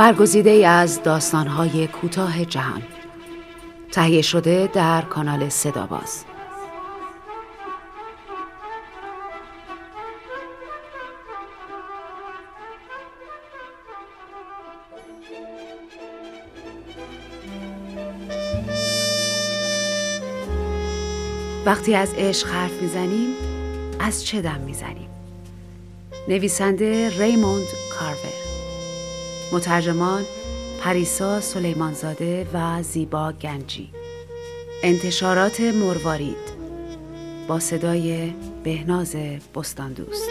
برگزیده ای از داستانهای کوتاه جهان. تهیه شده در کانال صداباز. وقتی از عشق حرف می‌زنیم از چه دم می‌زنیم؟ نویسنده ریموند کارور. مترجمان پریسا سلیمانزاده و زیبا گنجی. انتشارات مروارید با صدای بهناز بستاندوست.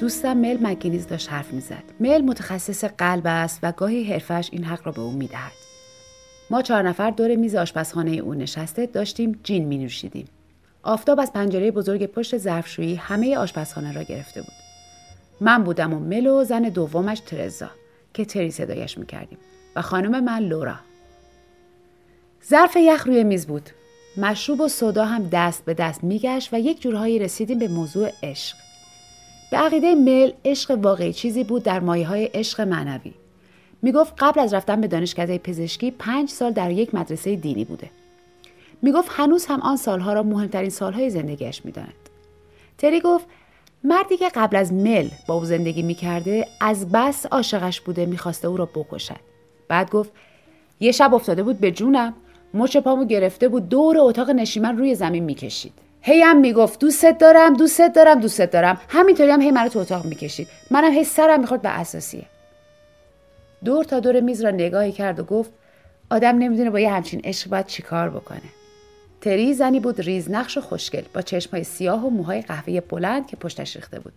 دوستم مل مگینیز داشت حرف می‌زد؟ مل متخصص قلب است و گاهی حرفش این حق را به او می‌دهد. ما چهار نفر دور میز آشپزخانه او نشسته داشتیم جین می نوشیدیم. آفتاب از پنجره بزرگ پشت ظرفشویی همه آشپزخانه را گرفته بود. من بودم و مل زن دومش ترزا که تری صدایش می‌کردیم و خانم من لورا. ظرف یخ روی میز بود. مشروب و صدا هم دست به دست میگشت و یک جورهایی رسیدیم به موضوع عشق. به عقیده مل عشق واقعی چیزی بود در مایه های عشق معنوی. می‌گفت قبل از رفتن به دانشکده پزشکی پنج سال در یک مدرسه دینی بوده. می‌گفت هنوز هم آن سالها را مهمترین سالهای زندگیش می‌داند. تری گفت مردی که قبل از مل با او زندگی می‌کرده از بس عاشقش بوده می‌خواسته او را بکشد. بعد گفت یه شب افتاده بود به جونم مچ پامو گرفته بود دور اتاق نشیمن روی زمین می‌کشید هی هم می‌گفت دوستت دارم دوستت دارم دوستت دارم همینطوری هم هی منو تو اتاق می‌کشید منم هی سرم می‌خورد به اساسیه دور تا دور میز را نگاهی کرد و گفت آدم نمی‌دونه با یه همچین عشق باید چیکار بکنه. تری زنی بود ریز نقش و خوشگل با چشمهای سیاه و موهای قهوه بلند که پشتش ریخته بود.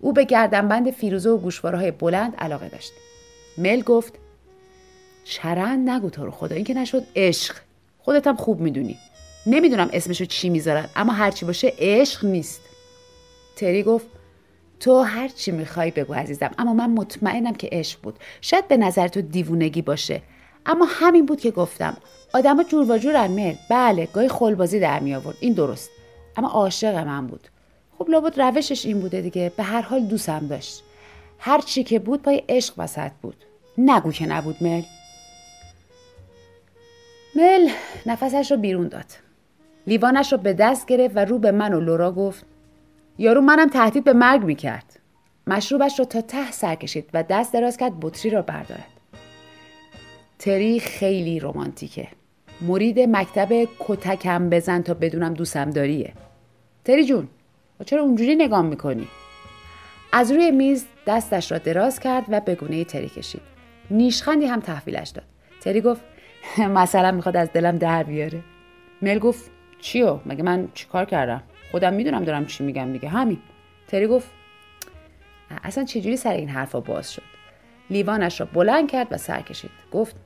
او به گردنبند فیروزه و گوشوارهای بلند علاقه داشت. مل گفت چرند نگو تو رو خدا این که نشد عشق. خودت هم خوب می‌دونی. نمی‌دونم اسمشو چی می‌ذارن اما هرچی باشه عشق نیست. تری گفت تو هر چی می‌خوای بگو عزیزم. اما من مطمئنم که عشق بود. شاید به نظر تو دیوونگی باشه. اما همین بود که گفتم. آدما جور و جور مل بله گاهی خلبازی در می آورد. این درست. اما عاشق من بود. خب لابد روشش این بوده دیگه. به هر حال دوستم داشت. هر چی که بود پای عشق وسط بود. نگو که نبود مل مل نفسش رو بیرون داد. لیوانش رو به دست گرفت و رو به من و لورا گفت یارو منم تهدید به مرگ می‌کرد. مشروبش را تا ته سر کشید و دست دراز کرد بطری را بردارد. تری خیلی رومانتیکه مرید مکتب کتکم بزن تا بدونم دوستم داریه. تری جون چرا اونجوری نگاه می‌کنی؟ از روی میز دستش را دراز کرد و به گونه تری کشید. نیشخندی هم تحویلش داد. تری گفت مثلا می‌خواد از دلم در بیاره. مل گفت چیو؟ مگه من چیکار کردم؟ خودم می‌دونم دارم چی میگم دیگه. همین. تری گفت اصلا چجوری سر این حرفا باز شد؟ لیوانش را بلند کرد و سر کشید. گفت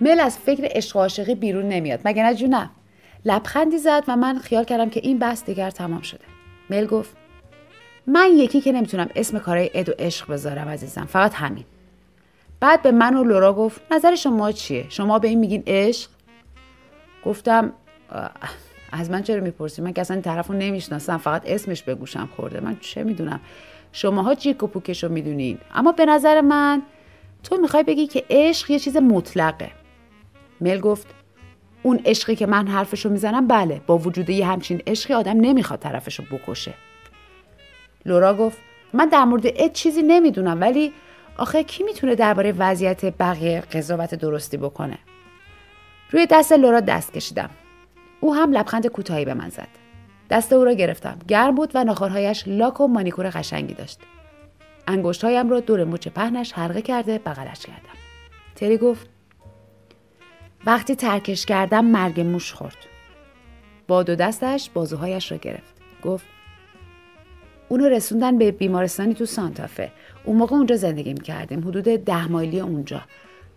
مل از فکر عشق عاشقی بیرون نمیاد. مگه نه جونم؟ لبخندی زد و من خیال کردم که این بحث دیگر تمام شده. مل گفت من یکی که نمی‌تونم اسم کارهای اد و عشق بذارم عزیزم. فقط همین. بعد به من و لورا گفت نظر شما چیه؟ شما به این میگین عشق؟ گفتم از من چرا می‌پرسی؟ من که اصلا این طرف رو نمی‌شناسم فقط اسمش به گوشم خورده. من چه می‌دونم؟ شماها جیک و پوکش رو می‌دونین. اما به نظر من تو می‌خوای بگی که عشق یه چیز مطلقه. مل گفت اون عشقی که من حرفشو می‌زنم بله با وجود یه همچین عشقی آدم نمی‌خواد طرفشو بکشه. لورا گفت من در مورد اد چیزی نمی‌دونم ولی آخه کی می‌تونه درباره وضعیت بقیه قضاوت درستی بکنه؟ روی دست لورا دست کشیدم. او هم لبخند کوتاهی به من زد. دست او را گرفتم. گرم بود و ناخارهایش لاک و مانیکور قشنگی داشت. انگشتهایم را دور مچ پهنش حلقه کرده بغلش کردم. تری گفت وقتی ترکش کردم مرگ موش خورد. با دو دستش بازوهایش را گرفت. گفت اونو رسوندن به بیمارستانی تو سانتافه. اون موقع اونجا زندگی می‌کردیم. حدود ده مایلی اونجا.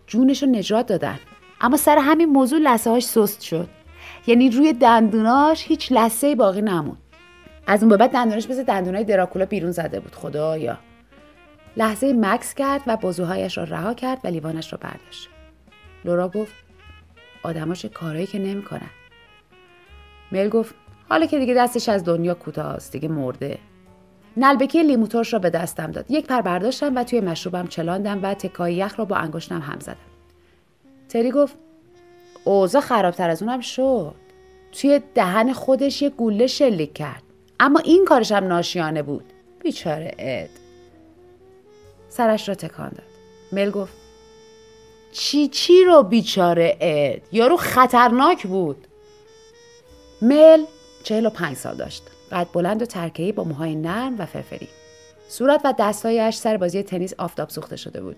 جونش رو نجات دادن. اما سر همین موضوع لسه هاش سست شد. یعنی روی دندوناش هیچ لسه باقی نمون از اون به بعد دندوناش مثل دندونای دراکولا بیرون زده بود خدایا لحظه مکس کرد و بازوهایش را رها کرد و لیوانش را برداشت. لورا گفت آدماش کارایی که نمی‌کنن. مل گفت حالا که دیگه دستش از دنیا کوتاست دیگه مرده. نلبکی لیموتورش را به دستم داد. یک پر برداشتم و توی مشروبم چلاندم و تکای یخ را با انگشتم هم زدم. تری گفت اوضاع خرابتر از اونم شد. توی دهن خودش یه گوله شلیک کرد. اما این کارش هم ناشیانه بود. بیچاره اد. سرش را تکان داد. مل گفت چی چی رو بیچاره اد؟ یارو خطرناک بود. مل چهل و پنج سال داشت. قد بلند و ترکهی با موهای نرم و فرفری. صورت و دستهایش سر بازی تنیس آفتاب سوخته شده بود.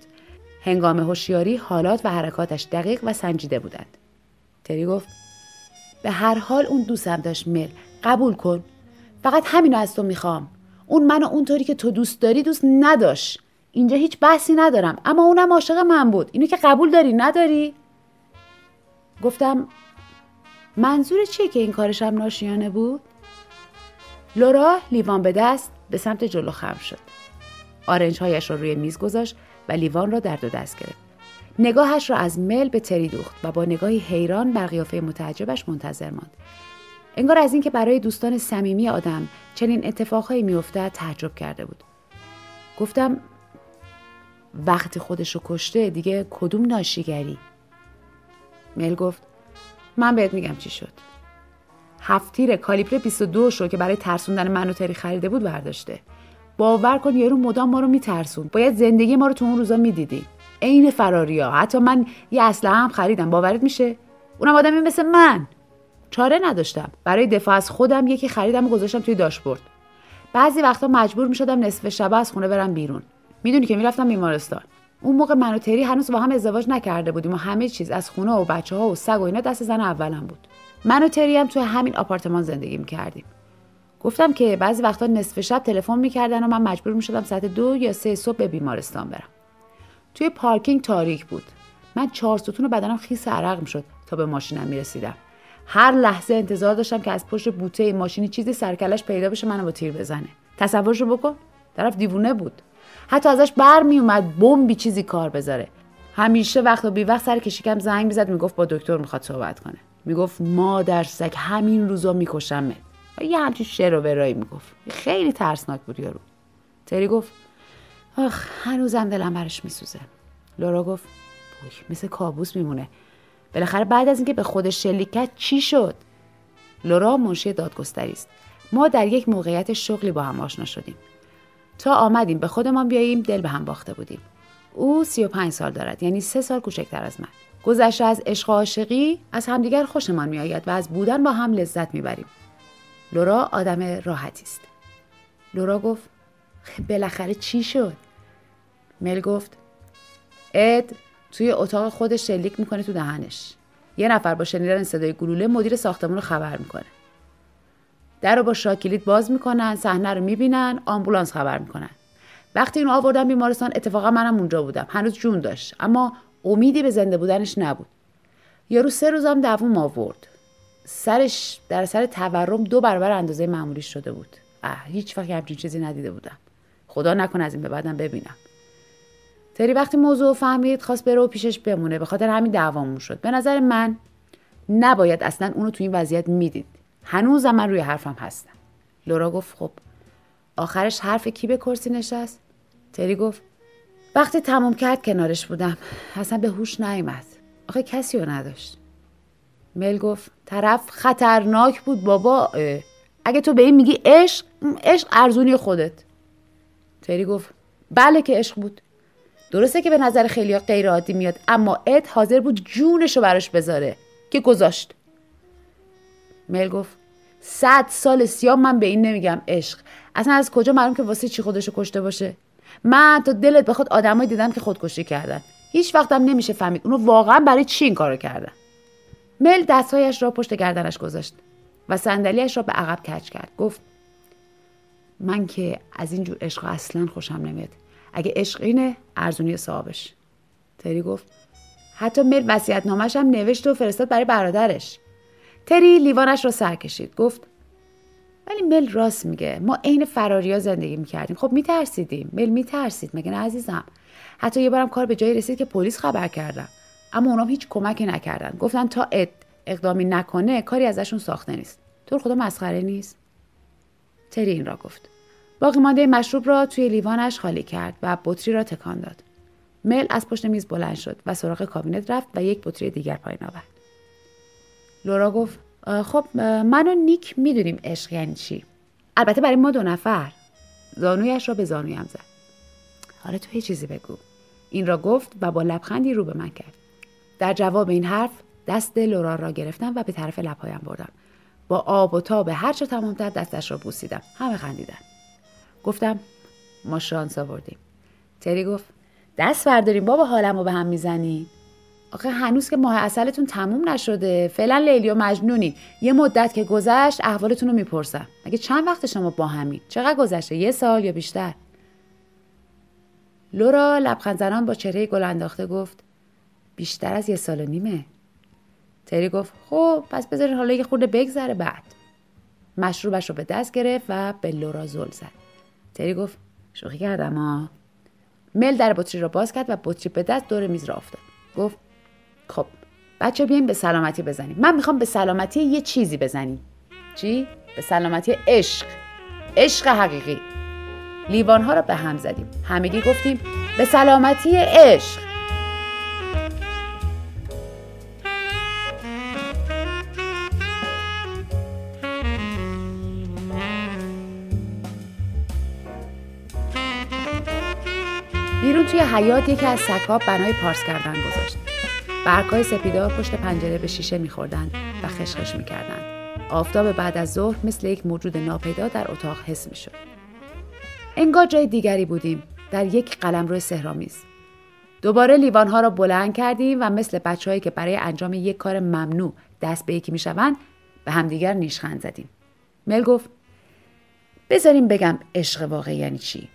هنگام هوشیاری حالات و حرکاتش دقیق و سنجیده بودند. تری گفت به هر حال اون دوستم داشت مل. قبول کن. فقط همینو از تو می‌خوام. اون منو اونطوری که تو دوست داری دوست نداشت. اینجا هیچ بحثی ندارم. اما اونم عاشق من بود. اینو که قبول داری نداری؟ گفتم منظور چیه که این کارشم ناشیانه بود؟ لورا لیوان به دست به سمت جلو خم شد. آرنج هایش را روی میز گذاشت و لیوان را در دو دست گرفت. نگاهش را از مل به تری دوخت و با نگاهی حیران بر قیافه متعجبش منتظر ماند. انگار از اینکه برای دوستان صمیمی آدم چنین اتفاقهایی میافتد تعجب کرده بود. گفتم وقتی خودشو کشته دیگه کدوم ناشیگری؟ مل گفت من بهت میگم چی شد. هفت تیر کالیبر 22 شو که برای ترسوندن من و تری خریده بود برداشته. باور کن یارو مدام ما رو میترسون باید زندگی ما رو تو اون روزا می‌دیدی. عین فراریا. حتی من یه اسلحه هم خریدم. باورت میشه؟ اونم آدمی مثل من. چاره نداشتم. برای دفاع از خودم یکی خریدم و گذاشتم توی داشبورد. بعضی وقتا مجبور می‌شدم نصف شب از خونه برم بیرون. می‌دونی که می‌رفتم بیمارستان. اون موقع من و تری هنوز با هم ازدواج نکرده بودیم و همه چیز از خونه و بچه ها و سگ و اینا دست زن اولم بود. من و تری هم توی همین آپارتمان زندگی می‌کردیم. گفتم که بعضی وقتا نصف شب تلفن می‌کردن و من مجبور می‌شدم ساعت دو یا سه صبح به بیمارستان برم. توی پارکینگ تاریک بود. من چهار ستون بدنم خیس عرق می‌شد تا به ماشینم می‌رسیدم. هر لحظه انتظار داشتم که از پشت بوته ماشینی چیزی سرکلش پیدا بشه منو با تیر بزنه. تصورشو بکن طرف دیوونه بود. حتی ازش بر می بمبی چیزی کار بذاره. همیشه وقت و بی وقت سر کشیکم زنگ می‌زد می‌گفت با دکتر می‌خواد صحبت کنه. می‌گفت ما در سگ همین روزا میکشمه و یه همچین شعر و برایی می‌گفت. خیلی ترسناک بود یارو. تری گفت آخ هنوزم دلم برش میسوزه. لورا گفت مثل کابوس میمونه. بالاخره بعد از اینکه به خودش شلیک کرد چی شد؟ لورا منشی دادگستری است. ما در یک موقعیت شغلی با هم آشنا شدیم. تا آمدیم به خودمان بیاییم دل به هم باخته بودیم. او سی و پنج سال دارد یعنی سه سال کوچکتر از من. گذشته از عشق و عاشقی از همدیگر خوشمان میآید و از بودن با هم لذت می‌بریم. لورا آدم راحتی است. لورا گفت بالاخره چی شد؟ مل گفت اد توی اتاق خودش شلیک می‌کنه تو دهنش. یه نفر با شنیدن صدای گلوله مدیر ساختمون رو خبر می‌کنه. در رو با شاکلیت باز می‌کنن صحنه رو می‌بینن آمبولانس خبر می‌کنن. وقتی اینو آوردن بیمارستان اتفاقا منم اونجا بودم. هنوز جون داشت اما امیدی به زنده بودنش نبود. یارو سه روزم دووم آورد. سرش در سر تورم دو برابر اندازه معمولی شده بود. اه هیچ وقت همچین چیزی ندیده بودم. خدا نکن از این به بعدم ببینم. تری وقتی موضوع فهمید خواست بره و پیشش بمونه. به خاطر همین دعوامون شد. به نظر من نباید اصلا اونو تو این وضعیت می‌دید. هنوزم من روی حرفم هستم. لورا گفت خب آخرش حرف کی به کرسی نشست؟ تری گفت وقتی تموم کرد کنارش بودم. اصلا به هوش نیامد آخه کسی رو نداشت. مل گفت طرف خطرناک بود بابا اگه تو به این میگی عشق عشق ارزونی خودت. تری گفت بله که عشق بود. درسته که به نظر خیلی غیر عادی میاد اما اد حاضر بود جونش رو براش بذاره که گذاشت. مل گفت صد سال سیاه من به این نمیگم عشق. اصلا از کجا معلوم که واسه چی خودشو کشته باشه؟ من تا دلت بخواد آدمایی دیدم که خودکشی کردن. هیچ وقتم نمیشه فهمید اونو واقعا برای چی این کارو کردن مل دستهایش را پشت گردنش گذاشت و صندلیاش را به عقب کج کرد. گفت من که از این جور عشق اصلا خوشم نمیاد. اگه عشق اینه ارزونی صاحبش تری گفت حتی مل وصیت نامش هم نوشت و فرستاد برای برادرش. تری لیوانش را سر کشید. گفت ولی مل راست میگه. ما عین فراریا زندگی می‌کردیم. خب میترسیدیم. مل میترسید. مگه نه عزیزم؟ حتی یه بارم کار به جایی رسید که پلیس خبر کردم اما اونام هیچ کمکی نکردن. گفتن تا اد اقدامی نکنه کاری ازشون ساخته نیست. تو خدا مسخره نیست. تری را گفت. باقی مانده مشروب را توی لیوانش خالی کرد و بطری را تکان داد. مل از پشت میز بلند شد و سراغ کابینت رفت و یک بطری دیگر پایین آورد. لورا گفت خب من و نیک می‌دونیم عشق یعنی چی. البته برای ما دو نفر. زانویش را به زانویم زد. حالا تو یه چیزی بگو. این را گفت و با لبخندی رو به من کرد. در جواب این حرف دست لورا را گرفتم و به طرف لبهایم بردم. با آب و تاب هر چه تمامتر دستش را بوسیدم. همه خندیدن. گفتم ما شانس آوردیم. تری گفت دست برداریم بابا حالم رو به هم می‌زنی؟ آخه هنوز که ماه اصلتون تموم نشده. فعلا لیلی و مجنونی. یه مدت که گذشت احوالتون رو می‌پرسم. اگه چند وقت شما با همین چقدر گذشته؟ یه سال یا بیشتر؟ لورا لبخند زنان با چهره گل انداخته گفت بیشتر از یه سال و نیمه. تری گفت خب پس بذارین حالا یه خورده بگذره بعد. مشروبش رو به دست گرفت و به لورا زل زد. تری گفت شوخی کردم ها مل در بطری را باز کرد و بطری به دست دور میز را افتاد. گفت خب بچه بیایم به سلامتی بزنیم. من می‌خوام به سلامتی یه چیزی بزنیم. چی؟ به سلامتی عشق. عشق حقیقی. لیوانها را به هم زدیم. همگی گفتیم به سلامتی عشق. بیرون توی حیات یکی از سگها بنای پارس کردن گذاشت. برگهای سپیدار پشت پنجره به شیشه میخوردند و خشخش می‌کردند آفتاب بعد از ظهر مثل یک موجود ناپیدا در اتاق حس می‌شد. انگار جای دیگری بودیم در یک قلم روی سهرامیز دوباره لیوانها را بلند کردیم و مثل بچههایی که برای انجام یک کار ممنوع دست به یکی می‌شوند به همدیگر نیشخند زدیم. مل گفت بذاریم بگم عشق واقعی یعنی چی؟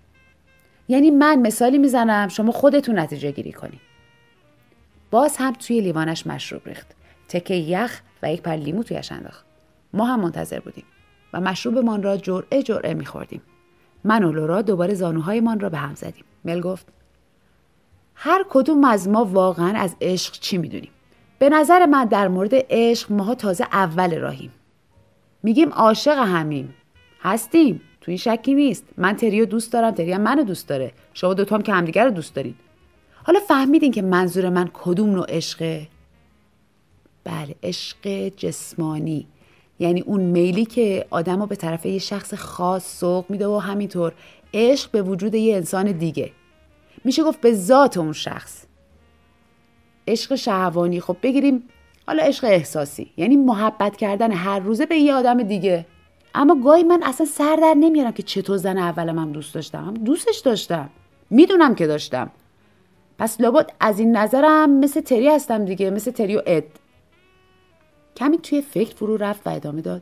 یعنی من مثالی می‌زنم شما خودتون نتیجه گیری کنید باز هم توی لیوانش مشروب ریخت. تکه یخ و یک پر لیمو تویش انداخت. ما هم منتظر بودیم و مشروبمان را جرعه جرعه میخوردیم. من و لورا دوباره زانوهایمان را به هم زدیم. مل گفت هر کدوم از ما واقعا از عشق چی می‌دونیم؟ به نظر من در مورد عشق ماها تازه اول راهیم. میگیم عاشق همیم. هستیم. توی شکی نیست. من تریو دوست دارم تری هم منو دوست داره. شما دوتا هم که همدیگر رو دوست دارید. حالا فهمیدین که منظور من کدوم نوع عشقه بله عشق جسمانی. یعنی اون میلی که آدم رو به طرف یه شخص خاص سوق میده و همینطور. عشق به وجود یه انسان دیگه. میشه گفت به ذات اون شخص. عشق شهوانی. خب بگیریم حالا عشق احساسی. یعنی محبت کردن هر روزه به یه آدم دیگه. اما گاهی من اصلا سر در نمیارم که چطور زن اولم هم دوست داشتم. هم دوستش داشتم. می‌دونم که داشتم. پس لابد از این نظرم مثل تری هستم دیگه مثل تری و اد. کمی توی فکر فرو رفت و ادامه داد.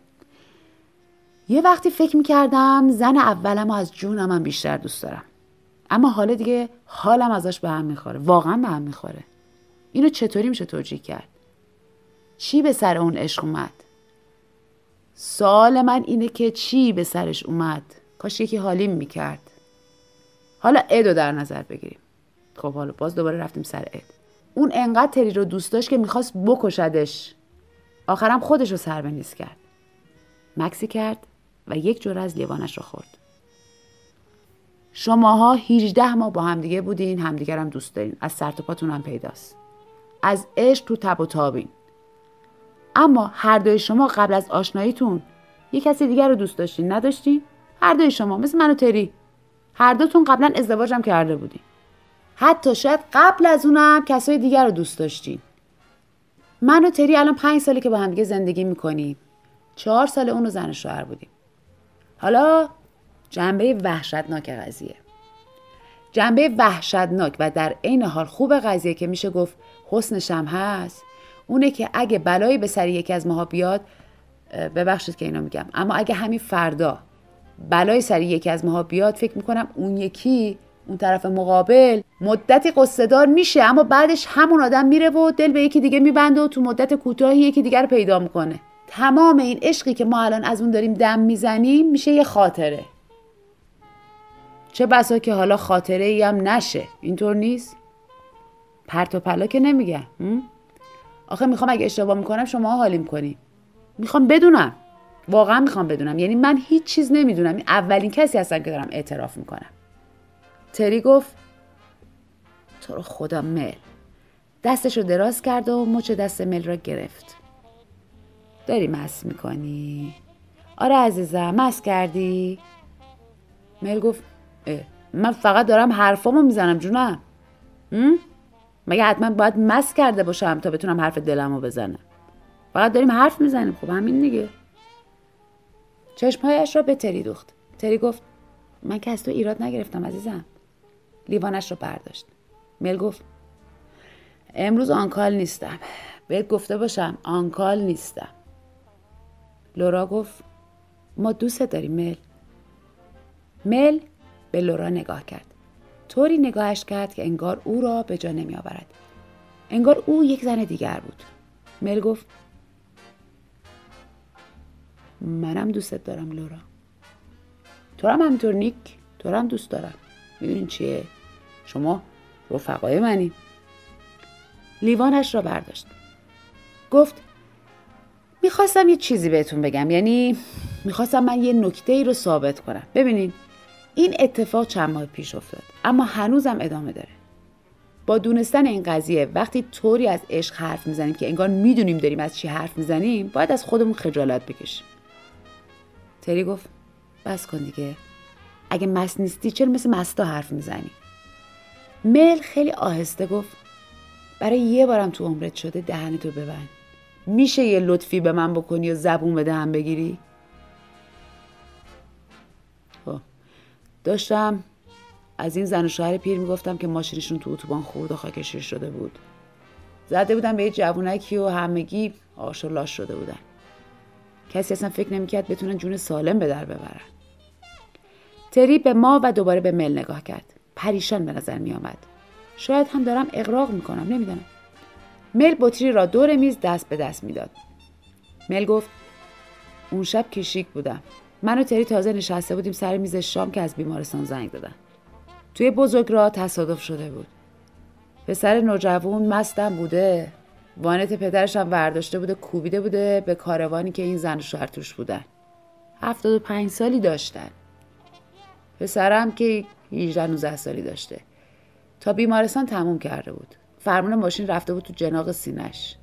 یه وقتی فکر می‌کردم زن اولم از جونم هم بیشتر دوست دارم. اما حالا دیگه حالم ازش به هم می‌خوره. واقعا به هم می‌خوره. اینو چطوری میشه توجیه کرد؟ چی به سر اون عشق اومد؟ سوال من اینه که چی به سرش اومد؟ کاش یکی حالیم می‌کرد. حالا ادو در نظر بگیریم. خب حالا باز دوباره رفتیم سر اد. اون انقدر تری رو دوست داشت که می‌خواست بکشدش. آخرم خودش رو سر نیست کرد. مکسی کرد و یک جور از لیوانش رو خورد. شماها 18 ماه با همدیگه بودین همدیگر هم دوست دارین. از سر پاتون هم پیداست. از عشق تو تب و تابین. اما هر دوی شما قبل از آشناییتون یه کسی دیگر رو دوست داشتین نداشتین؟ هر دوی شما مثل من و تری. هر دوتون قبلا ازدواجم کرده بودین. حتی شاید قبل از اونم کسای دیگر رو دوست داشتین. من و تری الان پنج ساله که با همدیگه زندگی می‌کنیم. چهار سال اون رو زن شوهر بودیم. حالا جنبه وحشتناک قضیه. جنبه وحشتناک و در عین حال خوب قضیه که میشه گفت حسنشم هست. اونه که اگه بلایی به سر یکی از ماها بیاد ببخشید که اینو میگم. اما اگه همین فردا بلای سر یکی از ماها بیاد فکر می‌کنم اون یکی اون طرف مقابل مدتی قصه میشه. اما بعدش همون آدم میره و دل به یکی دیگه میبنده و تو مدت کوتاهی یکی دیگر رو پیدا می‌کنه. تمام این عشقی که ما الان از اون داریم دم می‌زنیم میشه یه خاطره. چه بسا که حالا خاطره ای هم نشه. اینطور نیست؟ پرت و پلا که نمیگم آخه می‌خوام اگه اشتباه می‌کنم شما حالیم کنی. می‌خوام بدونم. واقعا می‌خوام بدونم. یعنی من هیچ چیز نمی‌دونم. اولین کسی هستم که دارم اعتراف می‌کنم. تری گفت تو رو خدا مل. دستش رو دراز کرد و مچ دست مل را گرفت. داری مس می‌کنی؟ آره عزیزم مس کردی؟ مل گفت من فقط دارم حرفامو می‌زنم جونم. مگه حتما باید مس کرده باشم تا بتونم حرف دلمو بزنم؟ فقط داریم حرف می‌زنیم خب همین دیگه. چشمهایش را به تری دوخت. تری گفت من که از تو ایراد نگرفتم عزیزم. لیوانش را برداشت. مل گفت امروز آنکال نیستم. بهت گفته باشم آنکال نیستم. لورا گفت ما دوست داریم مل مل به لورا نگاه کرد. طوری نگاهش کرد که انگار او را به جا نمی آورد. انگار او یک زن دیگر بود. مل گفت منم دوستت دارم لورا. تو هم همینطور نیک. تو هم دوست دارم. می‌دونین چیه؟ شما رفقای منی. لیوانش را برداشت. گفت می‌خواستم یه چیزی بهتون بگم. یعنی می‌خواستم من یه نکته ای رو ثابت کنم. ببینین این اتفاق چند ماه پیش افتاد. اما هنوزم ادامه داره. با دونستن این قضیه وقتی طوری از عشق حرف می‌زنیم که انگار می‌دونیم داریم از چی حرف می‌زنیم باید از خودمون خجالت بکشیم. تری گفت بس کن دیگه. اگه مست نیستی چرا مثل مستا حرف می‌زنی؟ مل خیلی آهسته گفت برای یه بارم تو عمرت شده دهنتو ببند. میشه یه لطفی به من بکنی و زبون به دهن بگیری؟ داشتم. از این زن و شوهر پیر می‌گفتم که ماشینشون تو اتوبان خورد و خاکشیر شده بود. زده بودم به یه جوونکی و همگی آش و لاش شده بودن. کسی اصلا فکر نمی‌کرد بتونن جون سالم به در ببرن. تری به ما و دوباره به مل نگاه کرد. پریشان به نظر می آمد. شاید هم دارم اقراق می‌کنم نمی‌دانم مل بطری را دور میز دست به دست می‌داد. مل گفت اون شب کشیک بودم. من و تری تازه نشسته بودیم سر میز شام که از بیمارستان زنگ دادن. توی بزرگ را تصادف شده بود. پسر نوجوان مستم بوده. وانت پدرش هم برداشته بوده کوبیده بوده به کاروانی که این زن شوهر توش بودن. هفتاد و پنج سالی داشتن. پسرم که 18 19 سالی داشته. تا بیمارستان تموم کرده بود. فرمان ماشین رفته بود تو جناق سینش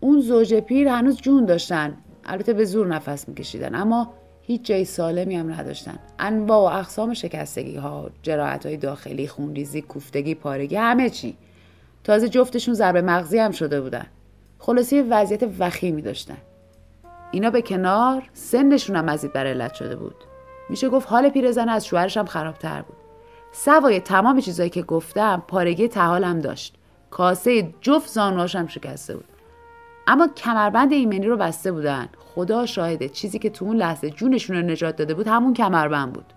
اون زوج پیر هنوز جون داشتن. البته به زور نفس میکشیدن اما هیچ جای سالمی هم نداشتن. انواع و اقسام شکستگی ها جراحت های داخلی خونریزی کوفتگی پارگی همه چی. تازه جفتشون ضربه مغزی هم شده بودن. خلاصی وضعیت وخیمی داشتن. اینا به کنار سنشون هم مزید بر علت شده بود. میشه گفت حال پیرزن از شوهرش هم خرابتر بود. سوای تمام چیزایی که گفتم پارگی تحال هم داشت. کاسه جفت زانواش هم شکسته بود. اما کمربند ایمنی رو بسته بودن. خدا شاهده چیزی که تو اون لحظه جونشون رو نجات داده بود همون کمربند بود.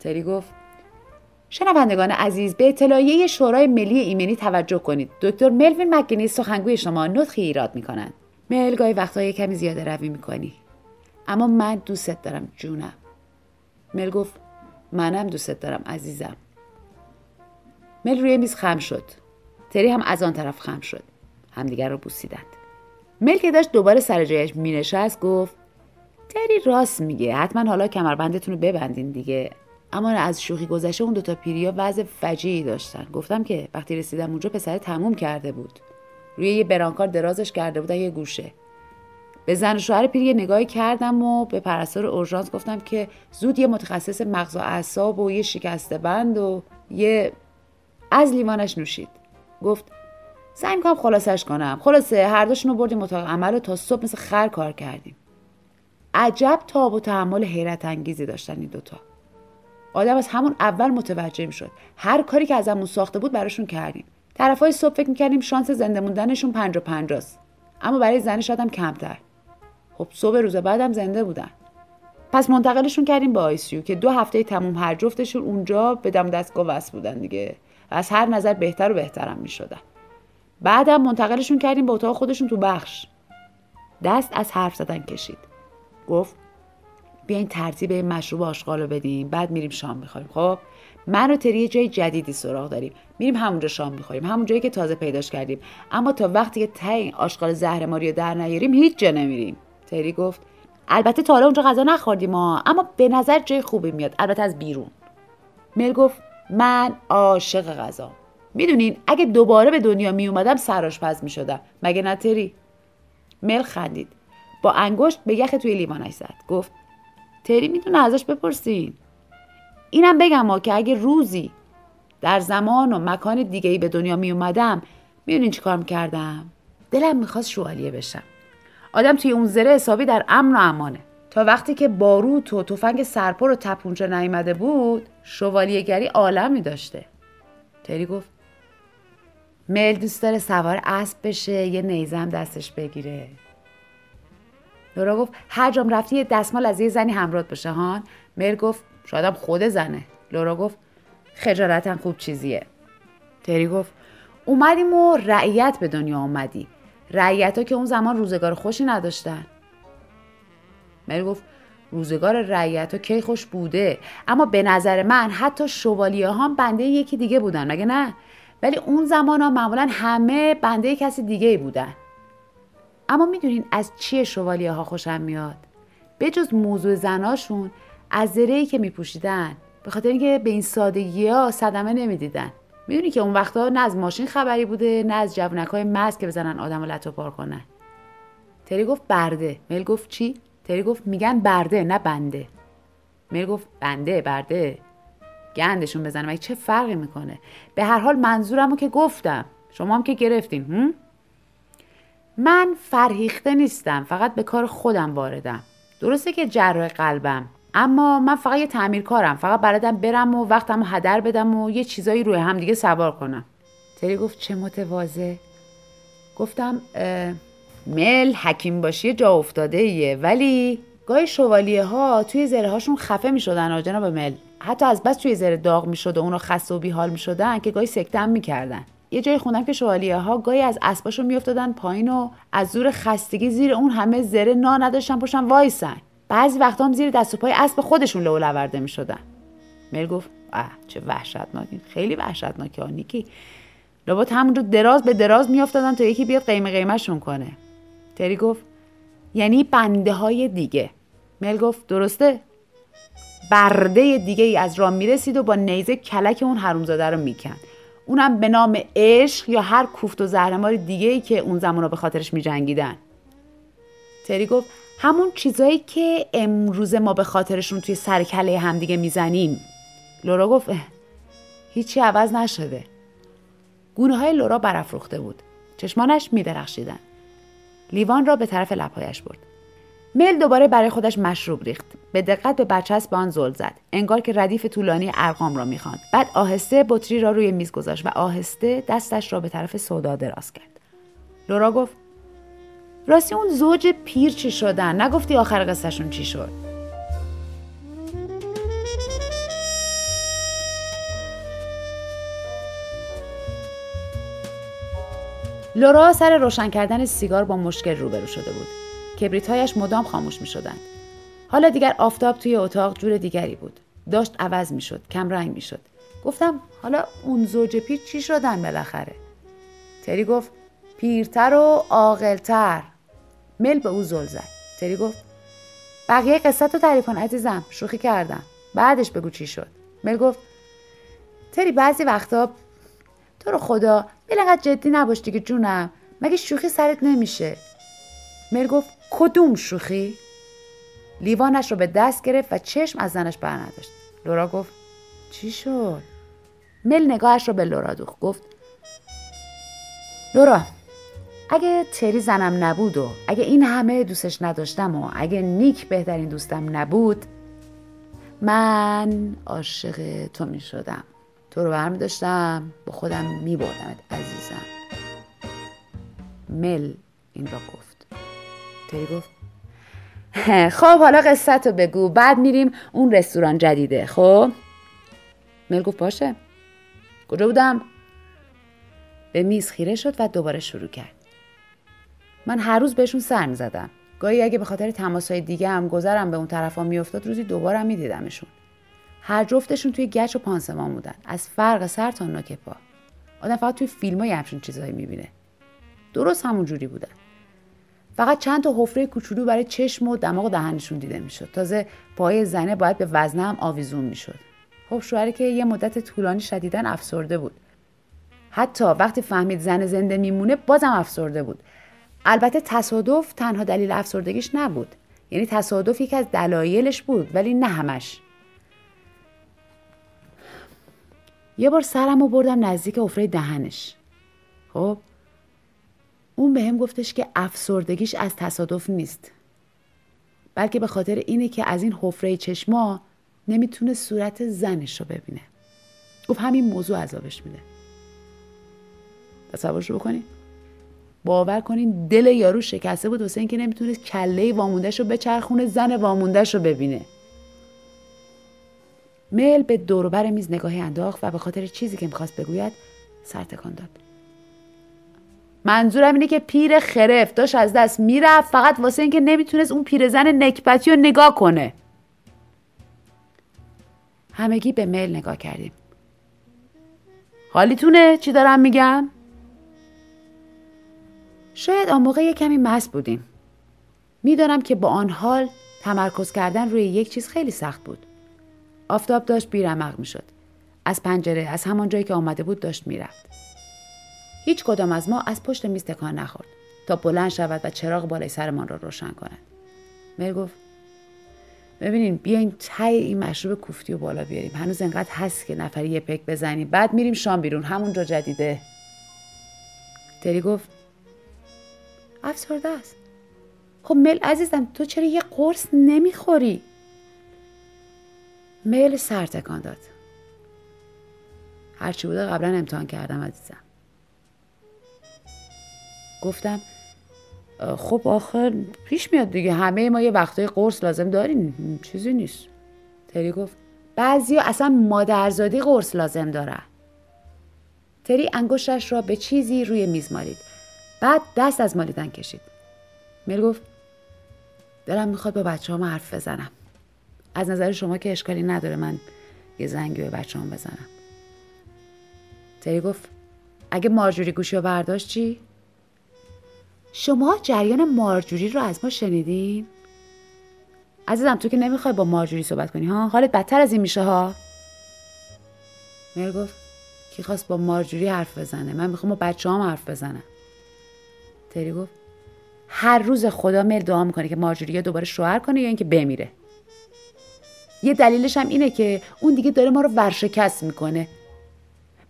تری گفت شنوندگان عزیز به اطلاعیه شورای ملی ایمنی توجه کنید. دکتر ملوین مکگینی سخنگوی شما نطخی ایراد می‌کنند مل گاهی وقتهای کمی زیاده روی می‌کنی. اما من دوستت دارم جونم. مل گفت منم دوستت دارم عزیزم. مل روی میز خم شد. تری هم از آن طرف خم شد. همدیگر رو بوسیدند. مل که داشت دوباره سر جایش مینشست گفت تری راست میگه. حتما حالا کمربندتون رو ببندین دیگه. اما از شوخی گذشته اون دوتا پیریا وضع فجیعی داشتن. گفتم که وقتی رسیدم اونجا پسر تموم کرده بود. روی یه برانکار درازش کرده بودن یه گوشه. به زن و شوهر پیر یه نگاهی کردم و به پرستار اورژانس گفتم که زود یه متخصص مغز و اعصاب و یه شکسته بند و یه از لیوانش نوشید. گفت سعی می‌کنم خلاصش کنم. خلاصه هر دوشون رو بردیم اتاق عمل و تا صبح مثل خر کار کردیم. عجب تاب و تحمل حیرت انگیزی داشتن این دوتا. آدم از همون اول متوجه می‌شد. هر کاری که ازمون ساخته بود براشون کردیم. طرفای صبح فکر می‌کردیم شانس زنده موندنشون پنج و پنجاست اما برای زنی شادم کمتر. خب صبح روز بعدم زنده بودن. پس منتقلشون کردیم به آیسیو که دو هفته تموم هر جفتشون اونجا به دم دستگاه وصل بودن دیگه. از هر نظر بهتر و بهترم می‌شدن. بعدم منتقلشون کردیم به اتاق خودشون تو بخش. دست از حرف زدن کشید. گفت بیاین ترتیب این مشروب آشغال رو بدیم بعد میریم شام می‌خوریم. خب من و تری جای جدیدی سراغ داریم. میریم همونجا شام می‌خوریم. همون جایی که تازه پیداش کردیم. اما تا وقتی که ته این آشغال زهرماری رو در نیاریم هیچ جا نمیریم. تری گفت البته تا حالا اونجا غذا نخوردیم ما اما به نظر جای خوبی میاد البته از بیرون. مل گفت من عاشق غذا. می‌دونین اگه دوباره به دنیا میومدم سرآشپز می‌شدم. مگه نه تری؟ مل خندید. با انگشت به یخ توی لیوانش زد. گفت تری می‌تونه ازش بپرسین. اینم بگم ما که اگه روزی در زمان و مکان دیگه ای به دنیا می اومدم می‌دونین چی کار می‌کردم دلم می‌خواست شوالیه بشم. آدم توی اون زره حسابی در امن و امانه. تا وقتی که باروت و تفنگ سرپر و تپونچه نیامده بود شوالیهگری عالمی داشته. تری گفت مل دوست داره سوار اسب بشه یه نیزم دستش بگیره. لورا گفت هر جام رفتی یه دستمال از یه زنی همراه باشه هان؟ مل گفت شایدم خود زنه. لورا گفت خجالتا خوب چیزیه. تری گفت اومدیم و رعیت به دنیا اومدی رعیت ها که اون زمان روزگار خوشی نداشتن. مل گفت روزگار رعیت ها کی خوش بوده؟ اما به نظر من حتی شوالیه ها بنده یکی دیگه بودن مگه نه؟ ولی اون زمان ها معمولا همه بنده کسی دیگه ای بودن. اما می‌دونین از چیه شوالیه ها خوشم میاد؟ جز موضوع زناشون از زرهی که میپوشیدن. به خاطر اینکه به این سادگی ها صدمه نمی‌دیدن. می‌دونی که اون وقتا نه از ماشین خبری بوده نه از جوونک های مست که بزنن آدم لطو پار کنن. تری گفت برده. مل گفت چی؟ تری گفت میگن برده نه بنده. مل گفت بنده برده. گندشون بزنم مگه چه فرقی می‌کنه؟ به هر حال منظورمو که گفتم. شما هم که گرفتین هم؟ من فرهیخته نیستم فقط به کار خودم واردم. درسته که جراح قلبم اما من فقط یه تعمیرکارم. فقط بلدم برم و وقتمو هدر بدم و یه چیزایی روی همدیگه سوار کنم. تری گفت چه متواضع؟ گفتم مل حکیم باشی جا افتاده ایه. ولی گاهی شوالیه ها توی زره هاشون خفه می شدن جناب مل. حتی از بس توی زره داغ می شد و اونو خسته و بیحال می شدن که گاهی سکتم می کردن. یه جای خوندم که شوالیه ها گاهی از اسباشون میافتادن پایین و از زور خستگی زیر اون همه زره نا نداشتن پشتن وایسن. بعضی وقتا هم زیر دست و پای اسب خودشون لو لورده می شدن مل گفت اه چه وحشتناکی خیلی وحشتناکه نیکی. لابد همونجا دراز به دراز میافتادن تا یکی بیاد قیمه قیمهشون کنه. تری گفت یعنی بنده های دیگه. مل گفت درسته؟ برده دیگه ای از راه می‌رسید و با نیزه کلک اون حرومزاده رو می‌کند. اونم به نام عشق یا هر کوفت و زهرمار دیگه ای که اون زمان به خاطرش میجنگیدن. تری گفت همون چیزایی که امروز ما به خاطرشون توی سر کله همدیگه می‌زنیم. لورا گفت هیچی عوض نشده. گونه های لورا برافروخته بود. چشمانش میدرخشیدن. لیوان را به طرف لبهایش برد. مل دوباره برای خودش مشروب ریخت. به دقت به برچسب آن زل زد. انگار که ردیف طولانی ارقام را می‌خواند. بعد آهسته بطری را روی میز گذاشت و آهسته دستش را به طرف سودا دراز کرد. لورا گفت راستی اون زوج پیر چی شدن؟ نگفتی آخر قصهشون چی شد؟ لورا سر روشن کردن سیگار با مشکل روبرو شده بود. کبریتهایش مدام خاموش می شدند. حالا دیگر آفتاب توی اتاق جور دیگری بود. داشت عوض می شد. کم رنگ می شد. گفتم حالا اون زوج پیر چی شدن بالاخره؟ تری گفت پیرتر و عاقلتر. مل به او زل زد. تری گفت بقیه قصت رو تعریف کن عزیزم. شوخی کردم. بعدش بگو چی شد. مل گفت تری بعضی وقتا تو رو خدا بلنقدر جدی نباش دیگه جونم مگه شوخی سرت نمیشه مل گفت کدوم شوخی؟ لیوانش رو به دست گرفت و چشم از زنش بر نداشت. لورا گفت چی شد؟ مل نگاهش رو به لورا دوخت گفت لورا اگه تری زنم نبود و اگه این همه دوستش نداشتم و اگه نیک بهترین دوستم نبود من عاشق تو می شدم تو رو برمی داشتم با خودم می بردمت عزیزم. مل این را گفت. تری گفت خب حالا قصت رو بگو. بعد میریم اون رستوران جدیده خب؟ مل گفت باشه. کجا بودم؟ به میز خیره شد و دوباره شروع کرد. من هر روز بهشون سر زدم. گاهی اگه به خاطر تماسهای دیگه هم گذرم به اون طرفا میافتاد روزی دوبارم میدیدمشون. هر جفتشون توی گچ و پانسمان بودن. از فرق سر تا نوک پا. آدم فقط توی فیلم های همچین چیزهایی می‌بینه. درست همون جوری بودن. فقط چند تا حفره کوچولو برای چشم و دماغ و دهنشون دیده می‌شد. تازه پای زنه باید به وزنه هم آویزون می‌شد. خب شوهری که یه مدت طولانی شدیدن افسرده بود. حتی وقتی فهمید زن زنده میمونه بازم افسرده بود. البته تصادف تنها دلیل افسردگیش نبود. یعنی تصادف یکی از دلایلش بود ولی نه همش. یه بار سرم رو بردم نزدیک حفره دهنش. خب اون به هم گفتش که افسردگیش از تصادف نیست. بلکه به خاطر اینه که از این حفره چشما نمی‌تونه صورت زنش رو ببینه. گفت همین موضوع عذابش میده. تصورش رو بکنین. باور کنین دل یارو شکسته بود واسه اینکه نمی‌تونست کله واموندهش رو بچرخونه زن واموندهش رو ببینه. مل به دوروبر میز نگاهی انداخت و به خاطر چیزی که می‌خواست بگوید سر تکان داد. منظورم اینه که پیر خرف داشت از دست می‌رفت فقط واسه اینکه نمی‌تونست اون پیرزن نکبتی رو نگاه کنه. همگی به میل نگاه کردیم. حالیتونه چی دارم میگم؟ شاید آن موقع یک کمی مست بودیم. می‌دانم که با آن حال تمرکز کردن روی یک چیز خیلی سخت بود. آفتاب داشت بیرمق می‌شد. از پنجره از همان جایی که آمده بود داشت می‌رفت. هیچ کدام از ما از پشت میز تکان نخورد تا بلند شود و چراغ بالای سرمان را روشن کند. مر گفت ببینین بیاین تای این مشروب کوفتی و بالا بیاریم. هنوز انقدر هست که نفری یه پک بزنیم. بعد میریم شام بیرون. همونجا جدیده. تری گفت افسرده است. خب مل عزیزم تو چرا یه قرص نمی‌خوری؟ مل سر تکان داد. هرچی بوده قبلا امتحان کردم عزیزم. گفتم خب آخر پیش میاد دیگه همه ما یه وقتای قرص لازم داریم چیزی نیست. تری گفت بعضی اصلا مادرزادی قرص لازم دارن. تری انگشتش را به چیزی روی میز مالید. بعد دست از مالیدن کشید. میل گفت دلم می‌خواد با بچه هم حرف بزنم. از نظر شما که اشکالی نداره من یه زنگی به بچه هم بزنم. تری گفت اگه مارجوری گوشی رو برداشت چی؟ شما جریان مارجوری رو از ما شنیدین؟ عزیزم تو که نمی‌خوای با مارجوری صحبت کنی ها؟ حالت بدتر از این میشه ها؟ مر گفت کی خواست با مارجوری حرف بزنه؟ من می‌خوام با بچه هم حرف بزنم. تری گفت هر روز خدا مل دعا می‌کنه که مارجوری یا دوباره شوهر کنه یا اینکه بمیره. یه دلیلش هم اینه که اون دیگه داره ما رو ورشکست می‌کنه.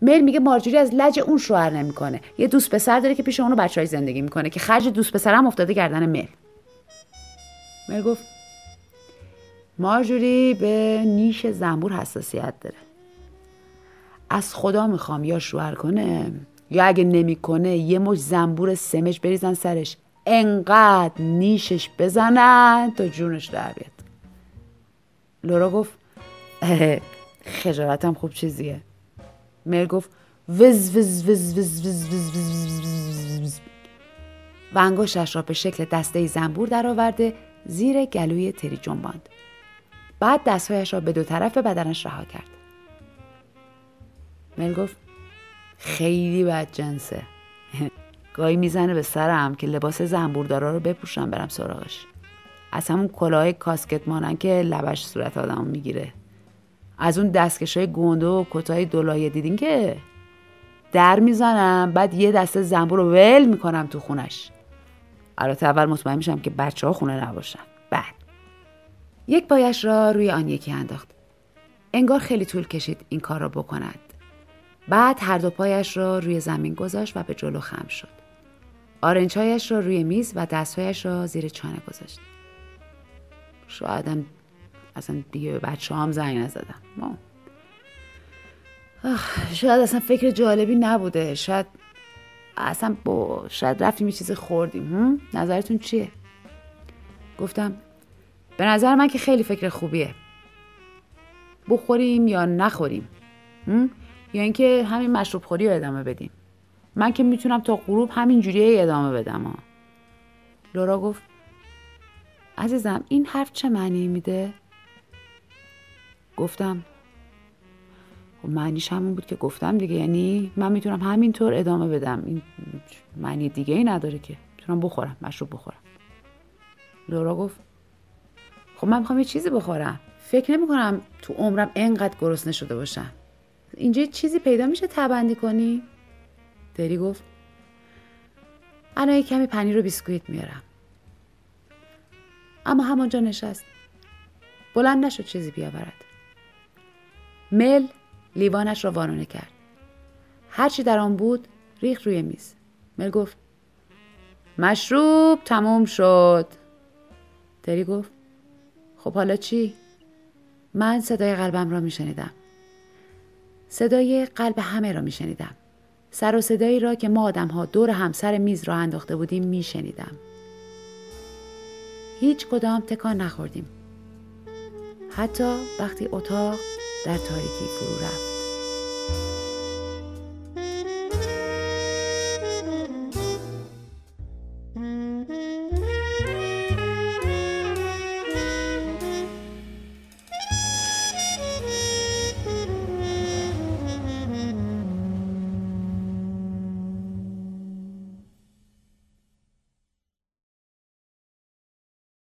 مل میگه مارجوری از لج اون شوهر نمی‌کنه. یه دوست پسر داره که پیش اونو بچهای زندگی می‌کنه که خرج دوست پسرم افتاده گردن مل. مل گفت مارجوری به نیش زنبور حساسیت داره. از خدا می‌خوام یا شوهر کنه یا اگه نمی‌کنه یه مش زنبور سمش بریزن سرش. انقدر نیشش بزنن تا جونش در بیاد. لورا گفت خجالتم خوب چیزیه. مر گفت وز وز وز وز وز وز وز و انگشتش را به شکل دسته زنبور درآورده زیر گلوی تری جنباند. بعد دستهایش را به دو طرف بدنش رها کرد. مل گفت خیلی بد جنسه. گاهی می‌زنه به سرم که لباس زنبوردارا رو بپوشم برم سراغش. از همون کلاه کاسکت مانن که لبش صورت آدم می‌گیره. از اون دستکش های گنده و کتای دولایه دیدین که در می‌زنم بعد یه دسته زنبور رو ول می‌کنم تو خونش. البته اول مطمئن میشم که بچه ها خونه نباشن. بعد. یک پایش را روی آن یکی انداخت. انگار خیلی طول کشید این کار را بکند. بعد هر دو پایش را روی زمین گذاشت و به جلو خم شد. آرنجهایش را روی میز و دستهایش را زیر چانه گذاشت. شایدم اصلا دیگه به بچه هم زنگ نزدم. ما. شاید اصلا فکر جالبی نبوده. شاید اصلا با شاید رفتیم یه چیز خوردیم. نظرتون چیه؟ گفتم به نظر من که خیلی فکر خوبیه. بخوریم یا نخوریم؟ یا اینکه همین مشروب خوری رو ادامه بدیم. من که می‌تونم تا غروب همین جوری ادامه بدم ها. لورا گفت عزیزم این حرف چه معنی میده؟ گفتم خب معنیش همون بود که گفتم دیگه یعنی من می‌تونم همینطور ادامه بدم. این معنی دیگه ای نداره که. می‌تونم بخورم مشروب بخورم. لورا گفت خب من می‌خوام یه چیزی بخورم. فکر نمی کنم تو عمرم انقدر گرسنه شده باشم. اینجا چیزی پیدا میشه تبندی کنی؟ دری گفت الان یه کمی پنیر و بیسکویت میارم. اما همانجا نشست. بلند نشد چیزی بیاورد. مل لیوانش را وارونه کرد. هرچی در آن بود ریخت روی میز. مل گفت مشروب تموم شد. تری گفت خب حالا چی؟ من صدای قلبم را میشنیدم. صدای قلب همه را میشنیدم. سر و صدایی را که ما آدم ها دور همسر میز را انداخته بودیم میشنیدم. هیچ کدام تکان نخوردیم. حتی وقتی اتاق در تاریکی فرو رفت